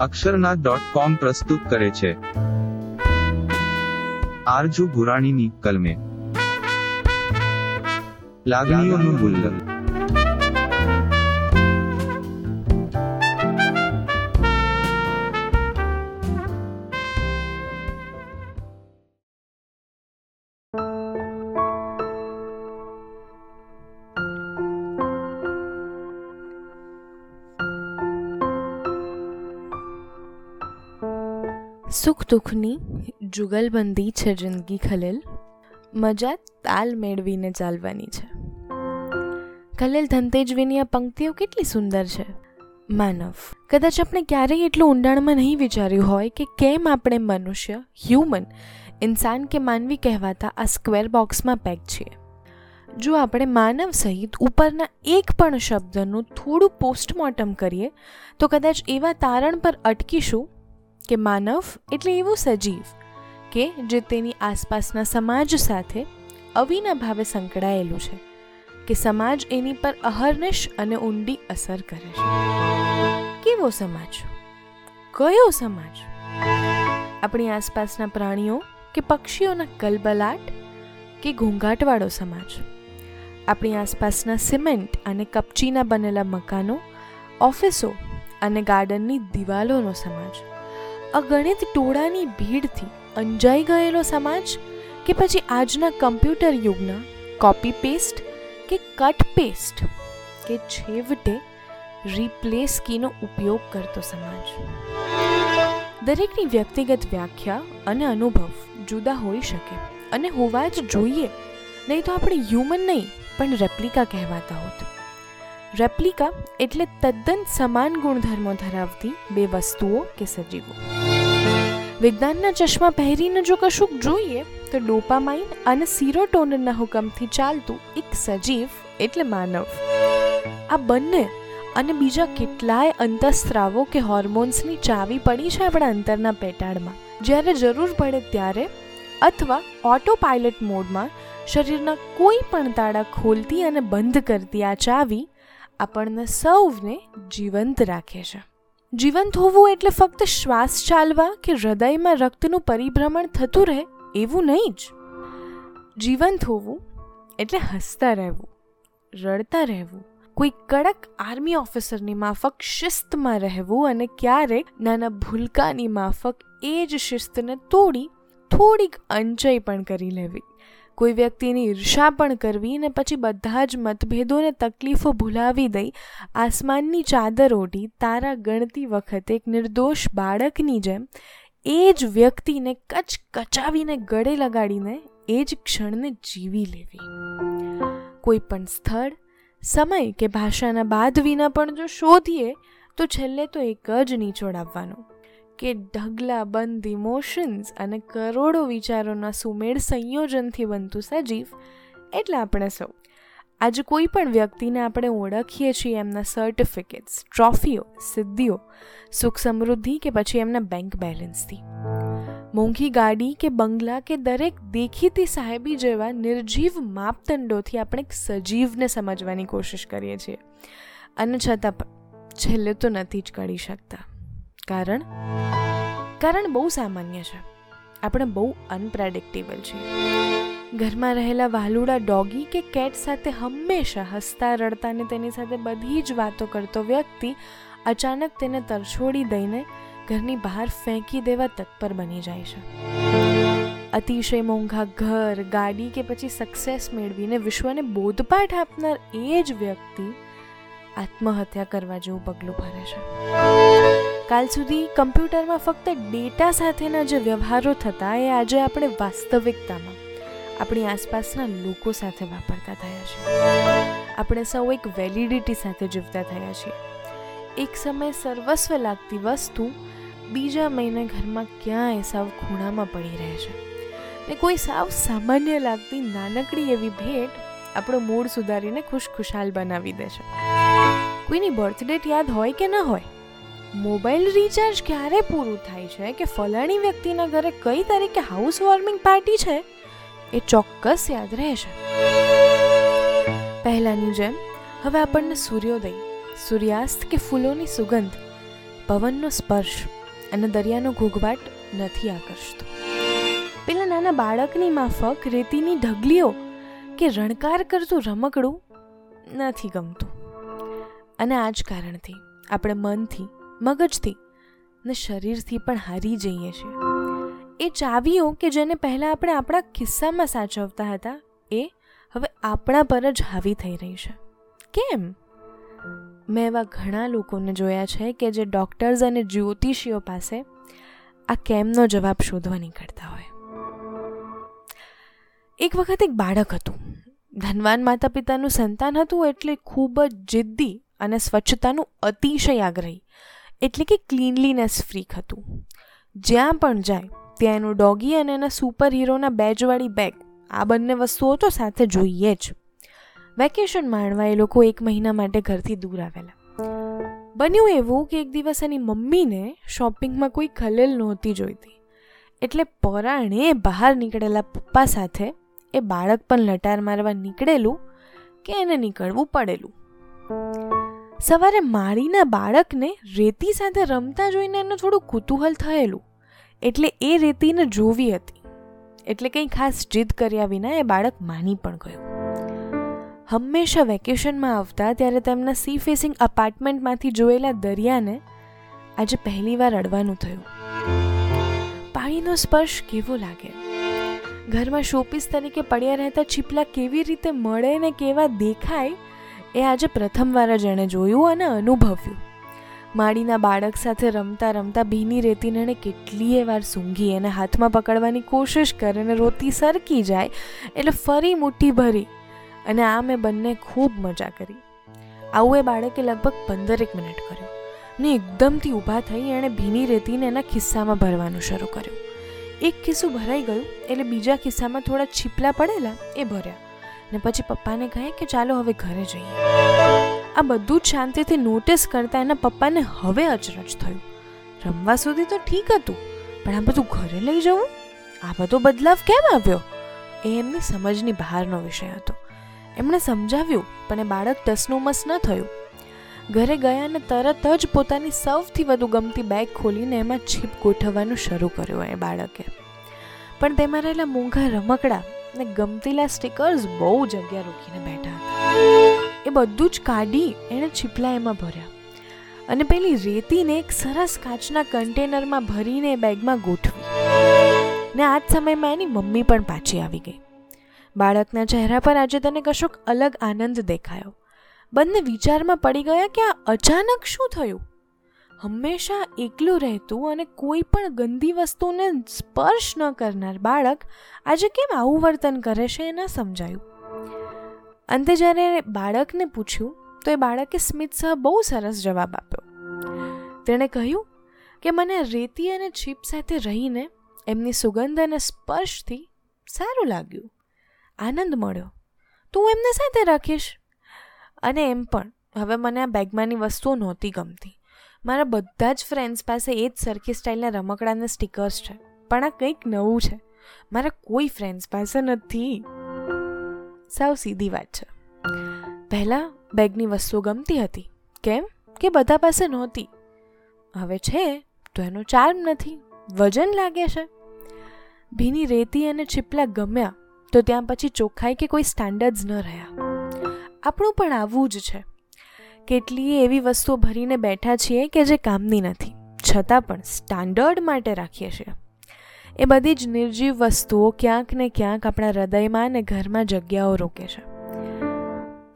અક્ષરના dot com પ્રસ્તુત કરે છે. આરજુ ભુરાણીની કલમે. લાગણીઓનું ગુલ્લર સુખ દુઃખની જુગલબંધી છે જિંદગી ખલેલ. મજા તાલ મેળવીને ચાલવાની છે. ખલેલ ધનતેજવીની આ પંક્તિઓ કેટલી સુંદર છે. માનવ, કદાચ આપણે ક્યારેય એટલું ઊંડાણમાં નહીં વિચાર્યું હોય કે કેમ આપણે મનુષ્ય હ્યુમન ઇન્સાન કે માનવી કહેવાતા આ સ્ક્વેર બોક્સમાં પેક છીએ. જો આપણે માનવ સહિત ઉપરના એક પણ શબ્દનું થોડું પોસ્ટમોર્ટમ કરીએ, તો કદાચ એવા તારણ પર અટકીશું કે માનવ એટલે એવું સજીવ કે જે તેની આસપાસના સમાજ સાથે અવિના ભાવે સંકળાયેલું છે કે સમાજ એની પર અહર્નિશ અને ઊંડી અસર કરે છે. કેવો સમાજ? કયો સમાજ? આપણી આસપાસના પ્રાણીઓ કે પક્ષીઓના કલબલાટ કે ઘોંઘાટવાળો સમાજ? આપણી આસપાસના સિમેન્ટ અને કપચીના બનેલા મકાનો, ઓફિસો અને ગાર્ડનની દિવાલોનો સમાજ? અગણિત ટોળાની ભીડથી અંજાઈ ગયેલો સમાજ કે પછી આજના કમ્પ્યુટર યુગના કોપી પેસ્ટ કે કટ પેસ્ટ કે છેવટે રિપ્લેસ કીનો ઉપયોગ કરતો સમાજ? દરેકની વ્યક્તિગત વ્યાખ્યા અને અનુભવ જુદા હોઈ શકે અને હોવા જ જોઈએ. નહીં તો આપણે હ્યુમન નહીં, પણ રેપ્લિકા કહેવાતા હોત. રેપ્લિકા એટલે તદ્દન સમાન ગુણધર્મો ધરાવતી બે વસ્તુઓ કે સજીવો. વિજ્ઞાનના ચશ્મા પહેરીને જો કશુંક જોઈએ, તો ડોપામાઇન અને સિરોટોનના હુકમથી ચાલતું એક સજીવ એટલે માનવ. આ બંને અને બીજા કેટલાય અંતસ્ત્રાવો કે હોર્મોન્સની ચાવી પડી છે આપણા અંતરના પેટાળમાં. જ્યારે જરૂર પડે ત્યારે અથવા ઓટો પાયલટ મોડમાં શરીરના કોઈ પણ તાળા ખોલતી અને બંધ કરતી આ ચાવી આપણને સૌને જીવંત રાખે છે. જીવંત હોવું એટલે ફક્ત શ્વાસ ચાલવા કે હૃદયમાં રક્તનું પરિભ્રમણ થતું રહે એવું નહીં જ. જીવંત હોવું એટલે હસતા રહેવું, રડતા રહેવું, કોઈ કડક આર્મી ઓફિસરની માફક શિસ્તમાં રહેવું અને ક્યારેક નાના ભૂલકાની માફક એ જ શિસ્તને તોડી થોડીક અંચય પણ કરી લેવી. કોઈ વ્યક્તિની ઈર્ષા પણ કરવી ને પછી બધા જ મતભેદોને તકલીફો ભૂલાવી દઈ આસમાનની ચાદર ઓઢી તારા ગણતી વખતે એક નિર્દોષ બાળકની જેમ એ જ વ્યક્તિને કચ કચાવીને ગળે લગાડીને એ જ ક્ષણને જીવી લેવી. કોઈ પણ સ્થળ, સમય કે ભાષાના બાદ વિના પણ જો શોધીએ તો છેલ્લે તો એક જ નિચોડ આવવાનો. કે ઢગલા બંધ ઇમોશન્સ અને કરોડો વિચારોના સુમેળ સંયોજનથી બનતું સજીવ એટલે આપણે સૌ. આજે કોઈ પણ વ્યક્તિને આપણે ઓળખીએ છીએ એમના સર્ટિફિકેટ્સ ટ્રોફીઓ સિદ્ધિઓ, સુખ સમૃદ્ધિ કે પછી એમના બેંક બેલેન્સથી મોંઘી ગાડી કે બંગલા કે દરેક દેખીતી સાહેબી જેવા નિર્જીવ માપદંડોથી આપણે સજીવને સમજવાની કોશિશ કરીએ છીએ. અને છતાં છેલ્લે તો નથી જ કરી શકતા. કારણ? કારણ બહુ સામાન્ય છે. આપણે બહુ અનપ્રેડિક્ટેબલ છીએ. ઘરમાં રહેલા વાલુડા ડોગી કે કેટ સાથે હંમેશા હસતા, રડતા ને તેની સાથે બધી જ વાતો કરતો વ્યક્તિ અચાનક તેને તરછોડી દઈને ઘરની બહાર ફેંકી દેવા તત્પર બની જાય છે. અતિશય મોંઘા ઘર, ગાડી કે પછી સક્સેસ મેળવીને વિશ્વને બોધપાઠ આપનાર એ જ વ્યક્તિ આત્મહત્યા કરવા જેવું પગલું ભરે છે. કાલ સુધી કમ્પ્યુટરમાં ફક્ત ડેટા સાથેના જે વ્યવહારો થતા, એ આજે આપણે વાસ્તવિકતામાં, આપણી આસપાસના લોકો સાથે વાપરતા થયા છે. આપણે સૌ એક વેલિડિટી સાથે જીવતા થયા છીએ. એક સમય સર્વસ્વ લાગતી વસ્તુ બીજા મહિને ઘરમાં ક્યાંય સાવ ખૂણામાં પડી રહે છે. ને કોઈ સાવ સામાન્ય લાગતી નાનકડી એવી ભેટ આપણો મૂડ સુધારીને ખુશખુશાલ બનાવી દે છે. કોઈની બર્થડેટ યાદ હોય કે ન હોય મોબાઈલ રિચાર્જ ક્યારે પૂરું થાય છે કે ફલાણી વ્યક્તિના ઘરે કઈ તારીખે હાઉસ વોર્મિંગ પાર્ટી છે? એ ચોક્કસ યાદ રહેશે. પહેલાંની જેમ, હવે આપણને સૂર્યોદય, સૂર્યાસ્ત કે ફૂલોની સુગંધ, પવનનો સ્પર્શ અને દરિયાનો ઘૂઘવાટ નથી આકર્ષતો. પેલા નાના બાળકની માફક, રેતીની ઢગલીઓ કે રણકાર કરતું રમકડું નથી ગમતું. અને આ જ કારણથી આપણે મનથી મગજથી, ને શરીરથી પણ હારી જઈએ છીએ. એ ચાવીઓ કે જેને પહેલાં આપણે આપણા ખિસ્સામાં સાચવતા હતા, એ હવે આપણા પર જ હાવી થઈ રહી છે. કેમ? મેં એવા ઘણા લોકોને જોયા છે કે જે ડૉક્ટર્સ અને જ્યોતિષીઓ પાસે આ કેમનો જવાબ શોધવા નીકળતા હોય. એક વખત એક બાળક હતું. ધનવાન માતા પિતાનું સંતાન હતું એટલે ખૂબ જ જિદ્દી અને સ્વચ્છતાનું અતિશય આગ્રહી. એટલે કે ક્લીનલીનેસ ફ્રીક હતું. જ્યાં પણ જાય, ત્યાં એનું ડોગી અને એના સુપર હીરોના બેજવાળી બેગ આ બંને વસ્તુઓ તો સાથે જોઈએ જ. વેકેશન માણવા એ લોકો એક મહિના માટે ઘરથી દૂર આવેલા. બન્યું એવું કે એક દિવસ એની મમ્મીને શોપિંગમાં કોઈ ખલેલ નહોતી જોઈતી. એટલે પરાણે બહાર નીકળેલા પપ્પા સાથે એ બાળક પણ લટાર મારવા નીકળેલું કે એને નીકળવું પડેલું? સવારે માળીના બાળકને રેતી સાથે રમતા જોઈને એનું થોડું કુતૂહલ થયેલું. એટલે એ રેતીને જોવી હતી. એટલે કંઈ ખાસ જીદ કર્યા વિના એ બાળક માની પણ ગયું. હંમેશા વેકેશનમાં આવતા ત્યારે તેમના સી ફેસિંગ અપાર્ટમેન્ટમાંથી જોયેલા દરિયાને આજે પહેલીવાર અડવાનું થયું. પાણીનો સ્પર્શ કેવો લાગે? ઘરમાં શોપીસ તરીકે પડ્યા રહેતા છીપલા કેવી રીતે મળે ને કેવા દેખાય? એ આજે પ્રથમવાર જ એણે જોયું અને અનુભવ્યું. માડીના બાળક સાથે રમતા રમતા ભીની રેતીને એણે કેટલીય વાર સૂંઘી, એને હાથમાં પકડવાની કોશિશ કરે અને રોતી સરકી જાય એટલે ફરી મુઠ્ઠી ભરી અને આ મેં બંને ખૂબ મજા કરી. આવું એ બાળકે લગભગ પંદરેક મિનિટ કર્યું ને એકદમથી ઊભા થઈ એણે ભીની રેતીને એના ખિસ્સામાં ભરવાનું શરૂ કર્યું. એક ખિસ્સું ભરાઈ ગયું એટલે બીજા ખિસ્સામાં થોડા છીપલા પડેલા એ ભર્યા. ને પછી પપ્પાને કહે કે ચાલો હવે ઘરે જઈએ. આ બધું જ શાંતિથી નોટિસ કરતા એના પપ્પાને હવે અચરજ થયું. રમવા સુધી તો ઠીક હતું, પણ આ બધું ઘરે લઈ જવું? આ બધો બદલાવ કેમ આવ્યો? એ એમની સમજની બહારનો વિષય હતો. એમણે સમજાવ્યું, પણ એ બાળક ટસનુમસ ન થયું. ઘરે ગયા અને તરત જ પોતાની સૌથી વધુ ગમતી બેગ ખોલીને એમાં છીપ ગોઠવવાનું શરૂ કર્યું એ બાળકે. પણ તેમાં રહેલા મોંઘા રમકડા ને ગમતીલા સ્ટીકર્સ બહુ જગ્યા રોકીને બેઠા. હતા એ બધું જ કાઢી એણે છીપલા એમાં ભર્યા. અને પેલી રેતીને એક સરસ કાચના કન્ટેનરમાં ભરીને બેગમાં ગોઠવી. ને આ જ સમયમાં એની મમ્મી પણ પાછી આવી ગઈ. બાળકના ચહેરા પર આજે તને કશોક અલગ આનંદ દેખાયો. બંને વિચારમાં પડી ગયા કે આ અચાનક શું થયું? હંમેશા એકલું રહેતું અને કોઈ પણ ગંદી વસ્તુને સ્પર્શ ન કરનાર બાળક આજે કેમ આવું વર્તન કરે છે એ ન સમજાયું. અંતે જ્યારે બાળકને પૂછ્યું, તો એ બાળકે સ્મિત સહ બહુ સરસ જવાબ આપ્યો. તેણે કહ્યું કે મને રેતી અને છીપ સાથે રહીને એમની સુગંધ અને સ્પર્શથી સારું લાગ્યું. આનંદ મળ્યો. તું એમને સાથે રાખીશ? અને એમ પણ. હવે મને આ બેગમાંની વસ્તુઓ નહોતી ગમતી. મારા બધા જ ફ્રેન્ડ્સ પાસે એ જ સરખી સ્ટાઇલના રમકડાના સ્ટીકર્સ છે. પણ આ કંઈક નવું છે. મારા કોઈ ફ્રેન્ડ્સ પાસે નથી. સાવ સીધી વાત છે. પહેલાં બેગની વસ્તુ ગમતી હતી. કેમ? કે બધા પાસે નહોતી. હવે છે, તો એનો ચાર્મ નથી. વજન લાગે છે. ભીની રેતી અને છીપલા ગમ્યા, તો ત્યાં પછી ચોખ્ખાઈ કે કોઈ સ્ટાન્ડર્ડ્સ ન રહ્યા. આપણું પણ આવું જ છે. કેટલીય એવી વસ્તુઓ ભરીને બેઠા છીએ કે જે કામની નથી. છતાં પણ સ્ટાન્ડર્ડ માટે રાખીએ છીએ. એ બધી જ નિર્જીવ વસ્તુઓ ક્યાંક ને ક્યાંક આપણા હૃદયમાં અને ઘરમાં જગ્યાઓ રોકે છે.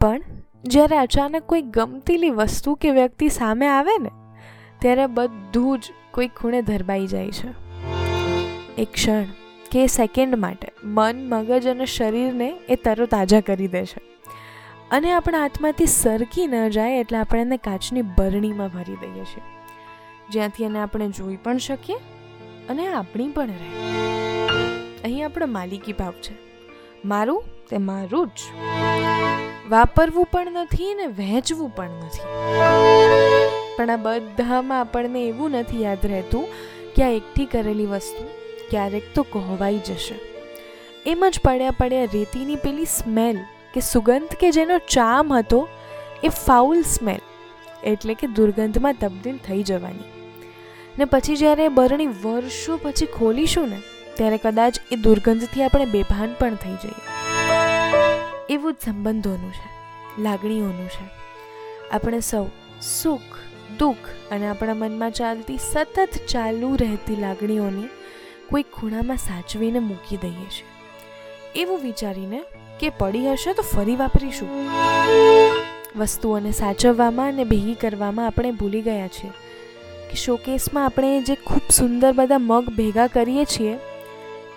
પણ જ્યારે અચાનક કોઈ ગમતીલી વસ્તુ કે વ્યક્તિ સામે આવે ને, ત્યારે બધું જ કોઈ ખૂણે ધરબાઈ જાય છે. એક ક્ષણ કે સેકન્ડ માટે મન, મગજ અને શરીરને એ તરોતાજા કરી દે છે. અને આપણા હાથમાંથી સરકી ન જાય એટલે આપણે એને કાચની બરણીમાં ભરી દઈએ છીએ. જ્યાંથી એને આપણે જોઈ પણ શકીએ અને આપણી પણ રહે. અહીં આપણો માલિકી ભાવ છે. મારું તે મારું જ. વાપરવું પણ નથી ને વહેંચવું પણ નથી. પણ આ બધામાં આપણને એવું નથી યાદ રહેતું કે આ એકઠી કરેલી વસ્તુ ક્યારેક તો કહોવાઈ જશે. એમ જ પડ્યા પડ્યા રેતીની પેલી સ્મેલ કે સુગંધ કે જેનો ચામ હતો, એ ફાઉલ સ્મેલ એટલે કે દુર્ગંધમાં તબદીલ થઈ જવાની. ને પછી જ્યારે એ બરણી વર્ષો પછી ખોલીશું ને, ત્યારે કદાચ એ દુર્ગંધથી આપણે બેભાન પણ થઈ જઈએ. એવું જ સંબંધોનું છે, લાગણીઓનું છે. આપણે સૌ સુખ, દુઃખ અને આપણા મનમાં ચાલતી સતત ચાલુ રહેતી લાગણીઓની કોઈ ખૂણામાં સાચવીને મૂકી દઈએ છીએ. એવું વિચારીને કે પડી હશે તો ફરી વાપરીશું. વસ્તુઓને સાચવવામાં અને ભેગી કરવામાં આપણે ભૂલી ગયા છીએ કે શોકેસમાં આપણે જે ખૂબ સુંદર બધા મગ ભેગા કરીએ છીએ,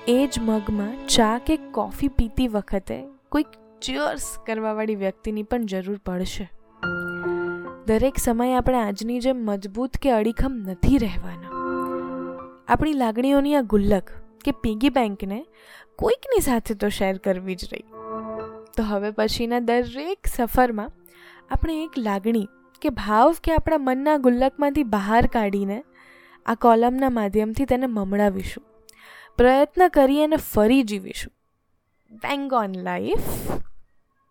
એ જ મગમાં ચા કે કોફી પીતી વખતે કોઈક ચિયર્સ કરવાવાળી વ્યક્તિની પણ જરૂર પડશે. દરેક સમયે આપણે આજની જેમ મજબૂત કે અડીખમ નથી રહેવાના. આપણી લાગણીઓની આ ગુલ્લક કે પીગી બેંકને કોઈકની સાથે તો શેર કરવી જ રહી. તો હવે પછીના દરેક સફરમાં આપણે એક લાગણી કે ભાવ કે આપણા મનના ગુલ્લકમાંથી બહાર કાઢીને આ કોલમના માધ્યમથી તેને મમડાવીશું પ્રયત્ન કરી અને ફરી જીવીશું. Bang on life